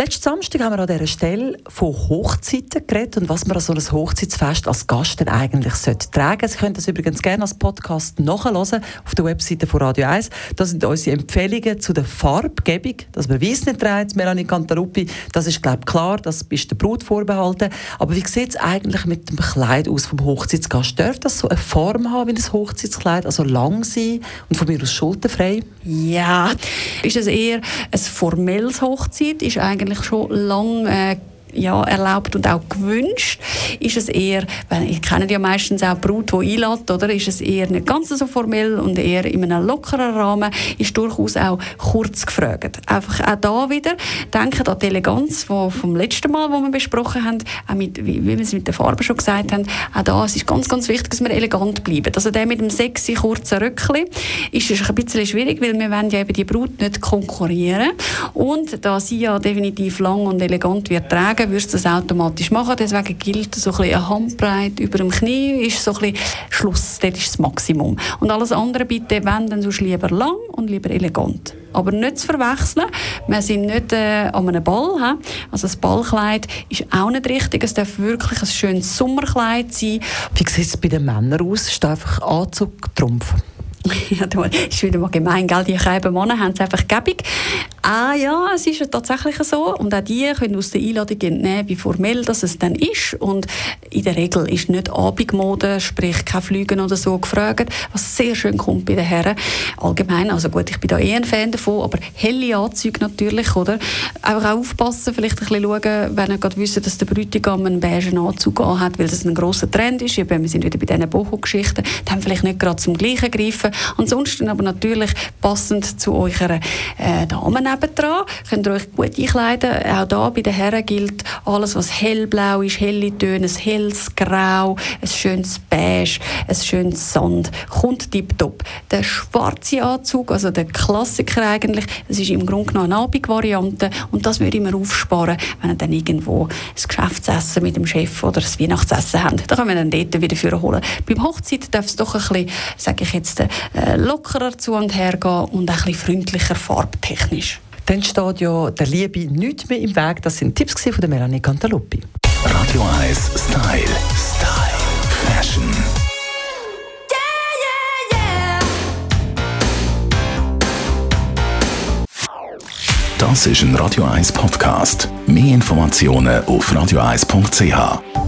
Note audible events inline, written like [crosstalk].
Letzten Samstag haben wir an dieser Stelle von Hochzeiten geredet und was man an so ein Hochzeitsfest als Gast denn eigentlich sollte tragen. Sie können das übrigens gerne als Podcast nachhören auf der Webseite von Radio 1. Das sind unsere Empfehlungen zu der Farbgebung, dass man weiß nicht trägt, Melanie Cantaruppi, das ist glaube ich klar, das ist der Brut vorbehalten. Aber wie sieht es eigentlich mit dem Kleid aus vom Hochzeitsgast? Darf das so eine Form haben wie ein Hochzeitskleid, also lang sein und von mir aus schulterfrei? Ja, ist es eher ein formelles Hochzeit, ist eigentlich eigentlich schon lange äh, ja, erlaubt und auch gewünscht? Ist es eher, weil ich kenne ja meistens auch Brut, die einlädt, oder? Ist es eher nicht ganz so formell und eher in einem lockeren Rahmen? Ist durchaus auch kurz gefragt. Einfach auch da wieder, denken an die Eleganz vom, vom letzten Mal, wo wir besprochen haben, auch mit, wie, wie wir es mit der Farbe schon gesagt haben, auch da, es ist ganz, ganz wichtig, dass wir elegant bleiben. Also der mit dem sexy, kurzen Röckchen ist es ein bisschen schwierig, weil wir wollen ja eben die Brut nicht konkurrieren. Und da sie ja definitiv lang und elegant wird tragen, tragen, würdest du das automatisch machen. Deswegen gilt so ein bisschen eine Handbreit über dem Knie ist so ein bisschen Schluss, das ist das Maximum. Und alles andere bitte, wenn, dann sonst lieber lang und lieber elegant. Aber nicht zu verwechseln, wir sind nicht äh, an einem Ball. He? Also das Ballkleid ist auch nicht richtig. Es darf wirklich ein schönes Sommerkleid sein. Wie sieht es bei den Männern aus? Ist einfach Anzug Trumpf? [laughs] ja, das ist wieder mal gemein, gell? Die Männer haben es einfach gäbig. Ah ja, es ist tatsächlich so. Und auch die können aus der Einladung entnehmen, wie formell das es dann ist. Und in der Regel ist nicht Abendmode, sprich kein Flügen oder so gefragt, was sehr schön kommt bei den Herren. Allgemein, also gut, ich bin da eher ein Fan davon, aber helle Anzüge natürlich, oder? Einfach auch aufpassen, vielleicht ein bisschen schauen, wenn ihr gerade wisst, dass der Bräutigam einen beigen Anzug hat, weil das ein grosser Trend ist. Eben, wir sind wieder bei diesen Boho-Geschichten. Dann vielleicht nicht gerade zum Gleichen greifen. Ansonsten aber natürlich passend zu eurer äh, Damen nebendran. Könnt ihr euch gut einkleiden. Auch da bei den Herren gilt alles, was hellblau ist, helle Töne, ein helles Grau, ein schönes Beige, ein schönes Sand. Kommt tipptopp. Der schwarze Anzug, also der Klassiker eigentlich, das ist im Grunde genommen eine Abendvariante und das würde ich mir aufsparen, wenn ihr dann irgendwo ein Geschäftsessen mit dem Chef oder das Weihnachtsessen habt. Da können wir dann dort wieder für holen. Beim Hochzeit darf es doch ein bisschen, sage ich jetzt, äh, lockerer zu und her gehen und ein bisschen freundlicher farbtechnisch. Dann steht ja der Liebe nichts mehr im Weg. Das sind Tipps von der Melanie Cantaluppi. Radio 1 Style. Style. Fashion. Das ist ein Radio 1 Podcast. Mehr Informationen auf radio1.ch.